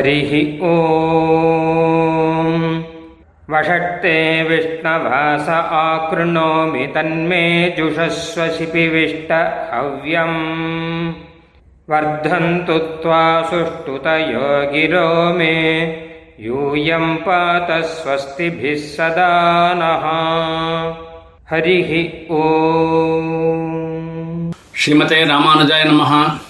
हरिः ओ वषट्ते विष्णवास आकृणोमि तन्मे तन्मेजुषस्व शिपिविष्टहव्यम् वर्धन्तु त्वा सुष्ठुतयो गिरो मे। यूयम् पात स्वस्तिभिः सदा नः। हरिः ओ श्रीमते रामानुजाय नमः।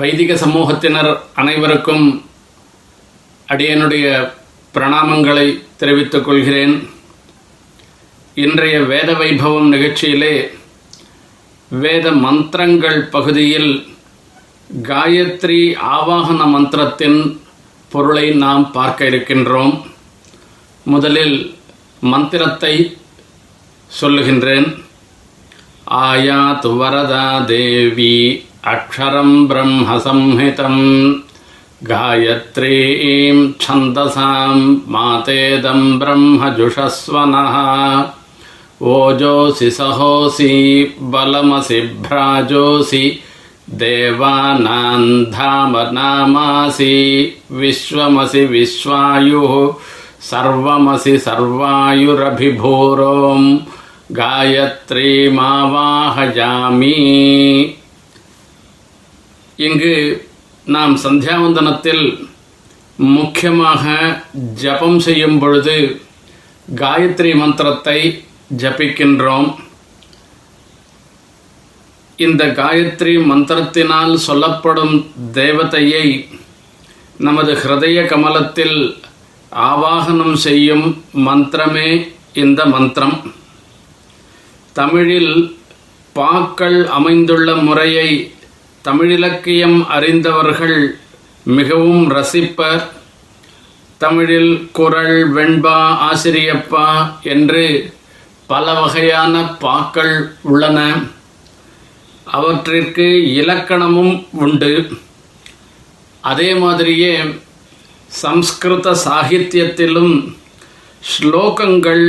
வைதிக சமூகத்தினர் அனைவருக்கும் அடியனுடைய பிரணாமங்களை தெரிவித்துக் கொள்கிறேன். இன்றைய வேத வைபவம் நிகழ்ச்சியிலே வேத மந்திரங்கள் பகுதியில் காயத்ரி ஆவாகன மந்திரத்தின் பொருளை நாம் பார்க்க இருக்கின்றோம். முதலில் மந்திரத்தை சொல்லுகின்றேன். ஆயா துவரதா தேவி अक्षरम् ब्रह्मसंहितम्। गायत्रीं छन्दसाम् मातेदम् ब्रह्मजुषस्वनः। ओजोऽसि सहोऽसि बलमसि भ्राजोऽसि देवानान्धामनामासि विश्वमसि विश्वायुः सर्वमसि सर्वायुरभिभूरोम्। गायत्रीमावाहयामि இங்கு நாம் சந்தியாவந்தனத்தில் முக்கியமாக ஜபம் செய்யும் பொழுது காயத்ரி மந்திரத்தை ஜபிக்கின்றோம். இந்த காயத்ரி மந்திரத்தினால் சொல்லப்படும் தேவதையை நமது ஹிருதய கமலத்தில் ஆவாகனம் செய்யும் மந்திரமே இந்த மந்திரம். தமிழில் பாக்கள் அமைந்துள்ள முறையை தமிழிலக்கியம் அறிந்தவர்கள் மிகவும் ரசிப்பர். தமிழில் குரல் வெண்பா ஆசிரியப்பா என்று பல வகையான பாக்கள் உள்ளன. அவற்றிற்கு இலக்கணமும் உண்டு. அதே மாதிரியே சம்ஸ்கிருத சாகித்யத்திலும் ஸ்லோகங்கள்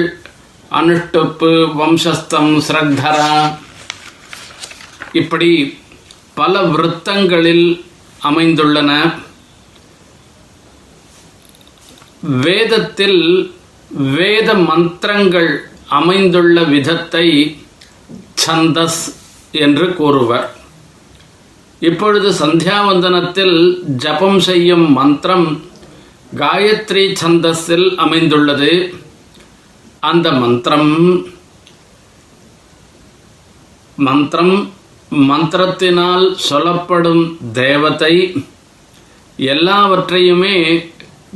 அனுஷ்டப்பு வம்சஸ்தம் ஸ்ரத்தரா இப்படி பல விருத்தங்களில் அமைந்துள்ளன. வேதத்தில் வேத மந்திரங்கள் அமைந்துள்ள விதத்தை சந்தஸ் என்று கூறுவர். இப்பொழுது சந்தியாவந்தனத்தில் ஜபம் செய்யும் மந்திரம் காயத்ரி சந்தஸில் அமைந்துள்ளது. அந்த மந்திரம் மந்திரம் மந்திரத்தினால் சொல்லப்படும் தேவதை எல்லாவற்றையுமே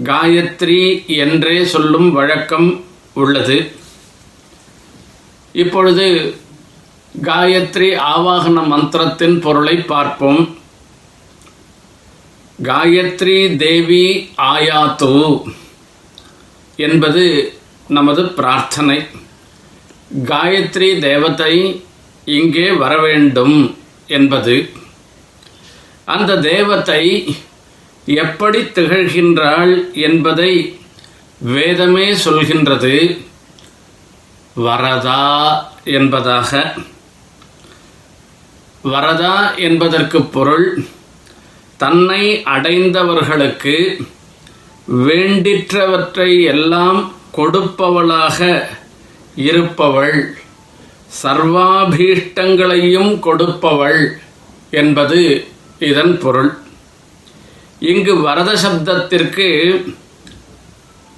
காயத்ரி என்றே சொல்லும் வழக்கம் உள்ளது. இப்பொழுது காயத்ரி ஆவாகன மந்திரத்தின் பொருளை பார்ப்போம். காயத்ரி தேவி ஆயாத்து என்பது நமது பிரார்த்தனை. காயத்ரி தேவத்தை இங்கே வர வேண்டும் என்பது. அந்த தேவத்தை எப்படி திகழ்கின்றாள் என்பதை வேதமே சொல்கின்றது. வரதா என்பதாக. வரதா என்பதற்கு பொருள் தன்னை அடைந்தவர்களுக்கு வேண்டிற்றவற்றை எல்லாம் கொடுப்பவளாக இருப்பவள். சர்வாபீஷ்டங்களையும் கொடுப்பவள் என்பது இதன் பொருள். இங்கு வரத சப்தத்திற்கு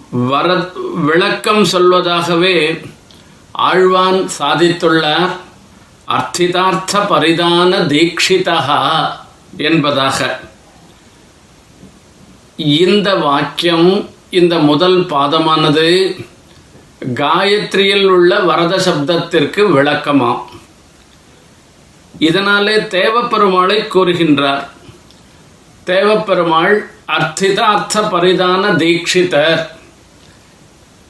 வர விளக்கம் சொல்வதாகவே ஆழ்வான் சாதித்துள்ளார். அர்த்திதார்த்த பரிதான தீட்சிதா என்பதாக. இந்த வாக்கியம் இந்த முதல் பாதமானது காயத்ரியில் உள்ள வரத சப்தத்திற்கு விளக்கமாம் இதனாலே தேவப்பெருமாளை கூறுகின்றார். தேவப்பெருமாள் அர்த்திதார்த்த பரிதான தீட்சிதர்.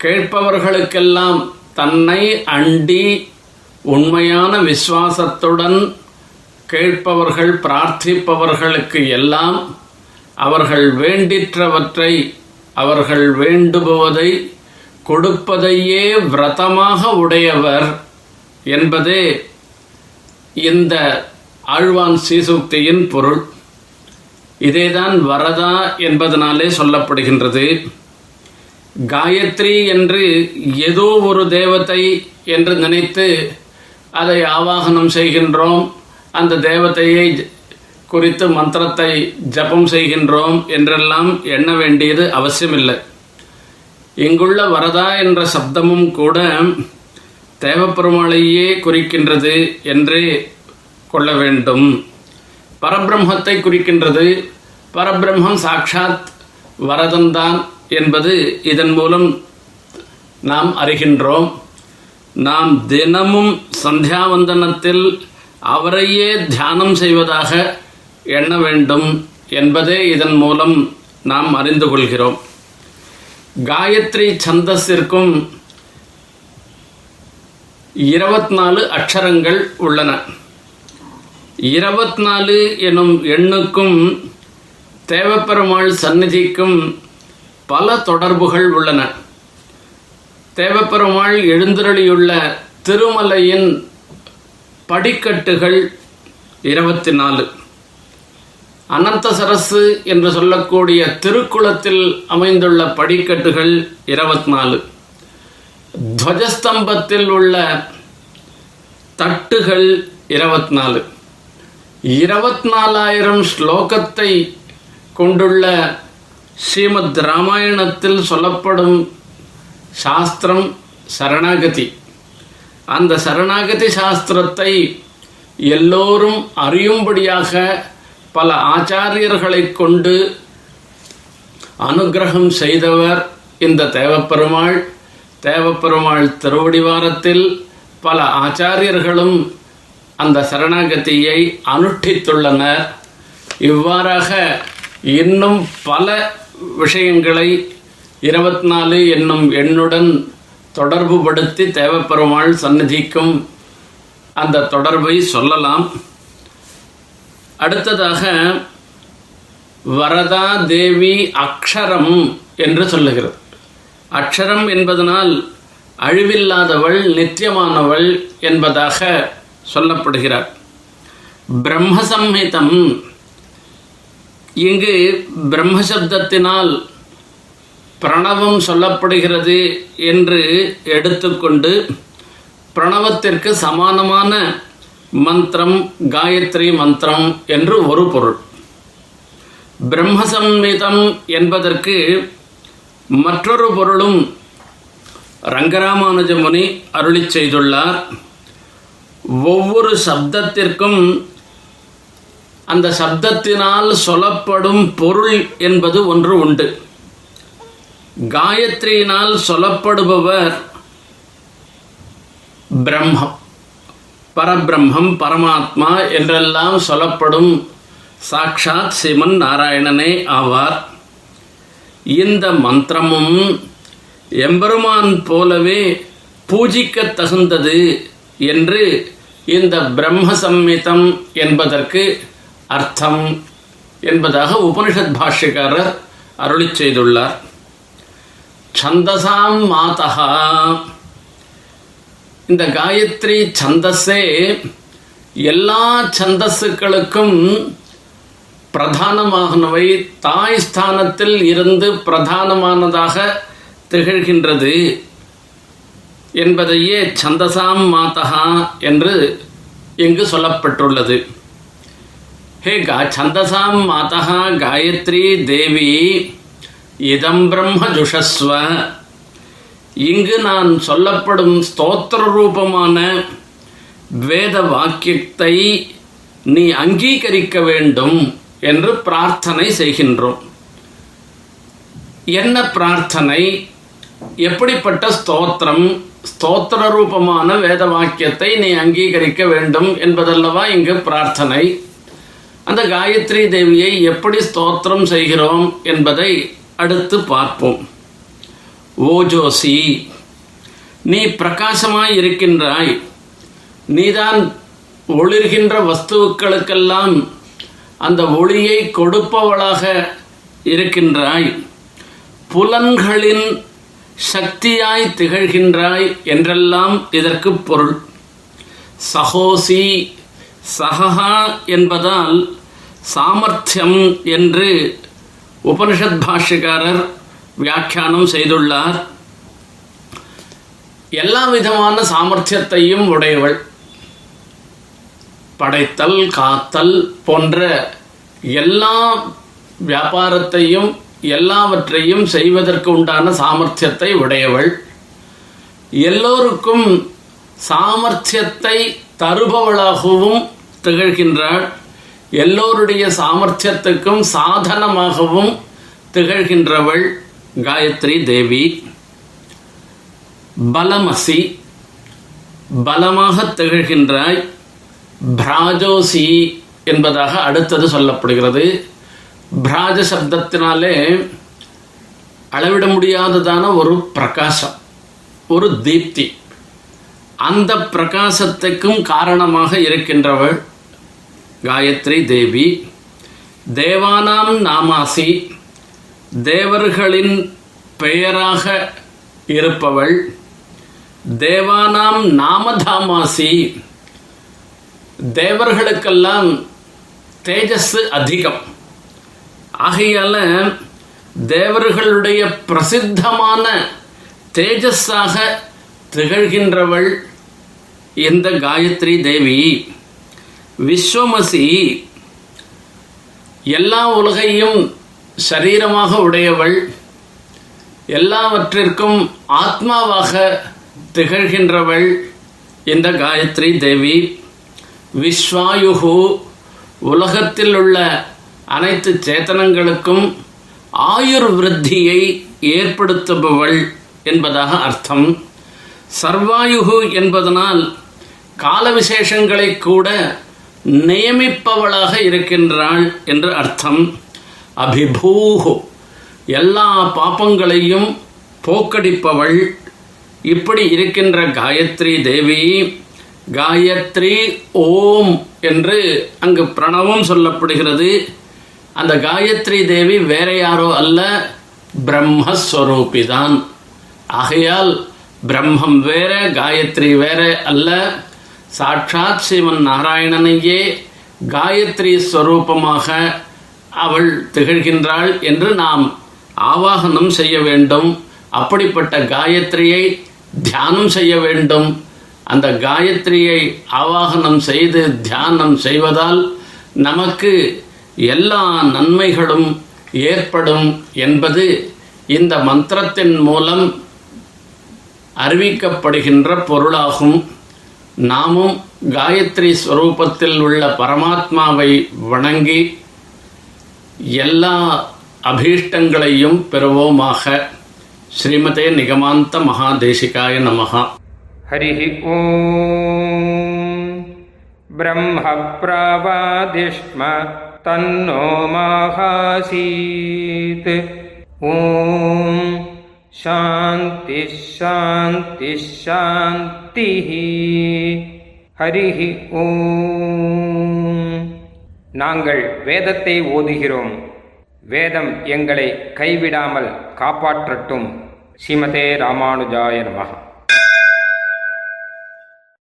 கேட்பவர்களுக்கெல்லாம் தன்னை அண்டி உண்மையான விசுவாசத்துடன் கேட்பவர்கள் பிரார்த்திப்பவர்களுக்கு எல்லாம் அவர்கள் வேண்டிற்றவற்றை அவர்கள் வேண்டுபவதை கொடுப்பதையே விரதமாக உடையவர் என்பதே இந்த ஆழ்வான் சீசுக்தியின் பொருள். இதேதான் வரதா என்பதனாலே சொல்லப்படுகின்றது. காயத்ரி என்று ஏதோ ஒரு தேவத்தை என்று நினைத்து அதை ஆவாகனம் செய்கின்றோம். அந்த தேவத்தையை குறித்து மந்திரத்தை ஜபம் செய்கின்றோம் என்றெல்லாம் எண்ண வேண்டியது அவசியமில்லை. இங்குள்ள வரதா என்ற சப்தமும் கூட தேவப்பெருமாளையே குறிக்கின்றது என்றே கொள்ள வேண்டும். பரபிரம்மத்தை குறிக்கின்றது. பரபிரம்மம் சாட்சாத் வரதன்தான் என்பது இதன் மூலம் நாம் அறிகின்றோம். நாம் தினமும் சந்தியாவந்தனத்தில் அவரையே தியானம் செய்வதாக எண்ண வேண்டும் என்பதே இதன் மூலம் நாம் அறிந்து கொள்கிறோம். காயத்ரி சந்தஸிற்கும் இருபத்நாலு அக்ஷரங்கள் உள்ளன. இருபத்தி நாலு எனும் எண்ணுக்கும் தேவப்பெருமாள் சந்நிதிக்கும் பல தொடர்புகள் உள்ளன. தேவப்பெருமாள் எழுந்தருளியுள்ள திருமலையின் படிக்கட்டுகள் இருபத்தி நாலு அனந்த சரசு என்று சொல்லக்கூடிய திருக்குளத்தில் அமைந்துள்ள படிக்கட்டுகள் இருபத்தி நாலு துவஜஸ்தம்பத்தில் உள்ள தட்டுகள் இருபத்தி நாலு இருபத்தி நாலாயிரம் ஸ்லோகத்தை கொண்டுள்ள ஸ்ரீமத் ராமாயணத்தில் சொல்லப்படும் சாஸ்திரம் சரணாகதி. அந்த சரணாகதி சாஸ்திரத்தை எல்லோரும் அறியும்படியாக பல ஆச்சாரியர்களை கொண்டு அனுகிரகம் செய்தவர் இந்த தேவப்பெருமாள். தேவப்பெருமாள் திருவடிவாரத்தில் பல ஆச்சாரியர்களும் அந்த சரணாகதியை அனுஷ்டித்துள்ளனர். இவ்வாறாக இன்னும் பல விஷயங்களை இருபத்தி நாலு என்னும் எண்ணுடன் தொடர்புபடுத்தி தேவப்பெருமாள் சந்நிதிக்கும் அந்த தொடர்பை சொல்லலாம். அடுத்ததாக வரதா தேவி அக்ஷரம் என்று சொல்லுகிறது. அக்ஷரம் என்பதனால் அழிவில்லாதவள் நித்தியமானவள் என்பதாக சொல்லப்படுகிறார். பிரம்மசம்ஹிதம். இங்கு பிரம்மசப்தத்தினால் பிரணவம் சொல்லப்படுகிறது என்று எடுத்துக்கொண்டு பிரணவத்திற்கு சமானமான மந்திரம் காயத்ரி மந்திரம் என்று ஒரு பொருள். பிரம்மசம்மிதம் என்பதற்கு மற்றொரு பொருளும் ரங்கராமானுஜமுனி அருளி செய்துள்ளார். ஒவ்வொரு சப்தத்திற்கும் அந்த சப்தத்தினால் சொல்லப்படும் பொருள் என்பது ஒன்று உண்டு. காயத்ரியினால் சொல்லப்படுபவர் பிரம்மம். பரபிரம்மம் பரமாத்மா என்றெல்லாம் சொல்லப்படும் சாக்ஷாத் சிவன் நாராயணனே ஆவார். இந்த மந்திரமும் எம்பெருமான் போலவே பூஜிக்க தகுந்தது என்று இந்த பிரம்ம சம்மிதம் என்பதற்கு அர்த்தம் என்பதாக உபனிஷத் பாஷ்யக்காரர் அருளி செய்துள்ளார். சந்தசாம் மாதா இந்த காயத்ரி சந்தஸே எல்லா சந்தஸுக்களுக்கும் பிரதானமாகனவை தாய் ஸ்தானத்தில் இருந்து பிரதானமானதாக திகழ்கின்றது என்பதையே சந்தசாம் மாதகா என்று இங்கு சொல்லப்பட்டுள்ளது. ஹே கா சந்தசாம் மாதா காயத்ரி தேவி இதம் பிரம்ம ஜுஷஸ்வ இங்கு நான் சொல்லப்படும் ஸ்தோத்திர ரூபமான வேத வாக்கியத்தை நீ அங்கீகரிக்க வேண்டும் என்று பிரார்த்தனை செய்கின்றோம். என்ன பிரார்த்தனை? எப்படிப்பட்ட ஸ்தோத்திரம்? ஸ்தோத்திர ரூபமான வேத வாக்கியத்தை நீ அங்கீகரிக்க வேண்டும் என்பதல்லவா இங்கு பிரார்த்தனை. அந்த காயத்ரி தேவியை எப்படி ஸ்தோத்திரம் செய்கிறோம் என்பதை அடுத்து பார்ப்போம். ஓஜோசி நீ பிரகாசமாய் இருக்கின்றாய் நீதான் ஒளிர்கின்ற வஸ்துக்களுக்கெல்லாம் அந்த ஒளியை கொடுப்பவளாக இருக்கின்றாய். புலன்களின் சக்தியாய் திகழ்கின்றாய் என்றெல்லாம் இதற்கு பொருள். சகோசி சகஹா என்பதால் சாமர்த்தியம் என்று உபனிஷத் பாஷ்யக்காரர் வியாக்கியானம் செய்துள்ளார். எல்லா விதமான சாமர்த்தியத்தையும் உடையவள். படைத்தல் காத்தல் போன்ற எல்லா வியாபாரத்தையும் எல்லாவற்றையும் செய்வதற்கு உண்டான சாமர்த்தியத்தை உடையவள். எல்லோருக்கும் சாமர்த்தியத்தை தருபவளாகவும் திகழ்கின்றாள். எல்லோருடைய சாமர்த்தியத்துக்கும் சாதனமாகவும் திகழ்கின்றவள். காயத்ரி தேவி பலமசி பலமாக திகழ்கின்றாய் பிராஜோசி என்பதாக அடுத்தது சொல்லப்படுகிறது. பிராஜ சப்தத்தினாலே அளவிட முடியாததான ஒரு பிரகாசம் ஒரு தீப்தி. அந்த பிரகாசத்துக்கும் காரணமாக இருக்கின்றவள் காயத்ரி தேவி. தேவானாம் நாமாசி தேவர்களின் பெயராக இருப்பவள். தேவானாம் நாமதாமாசி. தேவர்களுக்கெல்லாம் தேஜஸ் அதிகம். ஆகையால தேவர்களுடைய பிரசித்தமான தேஜஸாக திகழ்கின்றவள் இந்த காயத்ரி தேவி. விஸ்வமசி. எல்லா உலகையும் சரீரமாக உடையவள் எல்லாவற்றிற்கும் ஆத்மாவாக திகழ்கின்றவள் இந்த காயத்ரி தேவி விஸ்வாயுகு உலகத்தில் உள்ள அனைத்து சேத்தனங்களுக்கும் ஆயுர் விருத்தியை ஏற்படுத்துபவள் என்பதாக அர்த்தம். சர்வாயுகு என்பதனால் கால விசேஷங்களை கூட நியமிப்பவளாக இருக்கின்றாள் என்று அர்த்தம். அபிபூஹு. எல்லா பாப்பங்களையும் போக்கடிப்பவள். இப்படி இருக்கின்ற காயத்ரி தேவி காயத்ரி ஓம் என்று அங்கு பிரணவம் சொல்லப்படுகிறது. அந்த காயத்ரி தேவி வேற யாரோ அல்ல பிரம்மஸ்வரூபிதான். ஆகையால் பிரம்மம் வேற காயத்ரி வேற அல்ல. சாட்சாத் சிவன் நாராயணனையே காயத்ரி ஸ்வரூபமாக அவள் திகழ்கின்றாள் என்று நாம் ஆவாகனம் செய்ய வேண்டும். அப்படிப்பட்ட காயத்ரியை தியானம் செய்ய வேண்டும். அந்த காயத்ரியை ஆவாகனம் செய்து தியானம் செய்வதால் நமக்கு எல்லா நன்மைகளும் ஏற்படும் என்பது இந்த மந்திரத்தின் மூலம் அறிவிக்கப்படுகின்ற பொருளாகும். நாமும் காயத்ரி ஸ்வரூபத்தில் உள்ள பரமாத்மாவை வணங்கி எல்லா அபீஷ்டங்களையும் பெறுவோமாக. ஸ்ரீமதே நிகமாந்த மகாதேசிகாய நமகா ஹரி ஓம். பிரம்ம பிரவாதிஷ்ம தன்னோ மாகாசீத். ஓம். சாந்தி சாந்தி சாந்தி ஹரி ஓம். நாங்கள் வேதத்தை ஓதுகிறோம். வேதம் எங்களை கைவிடாமல் காப்பாற்றட்டும். ஸ்ரீமதே ராமானுஜாய நமः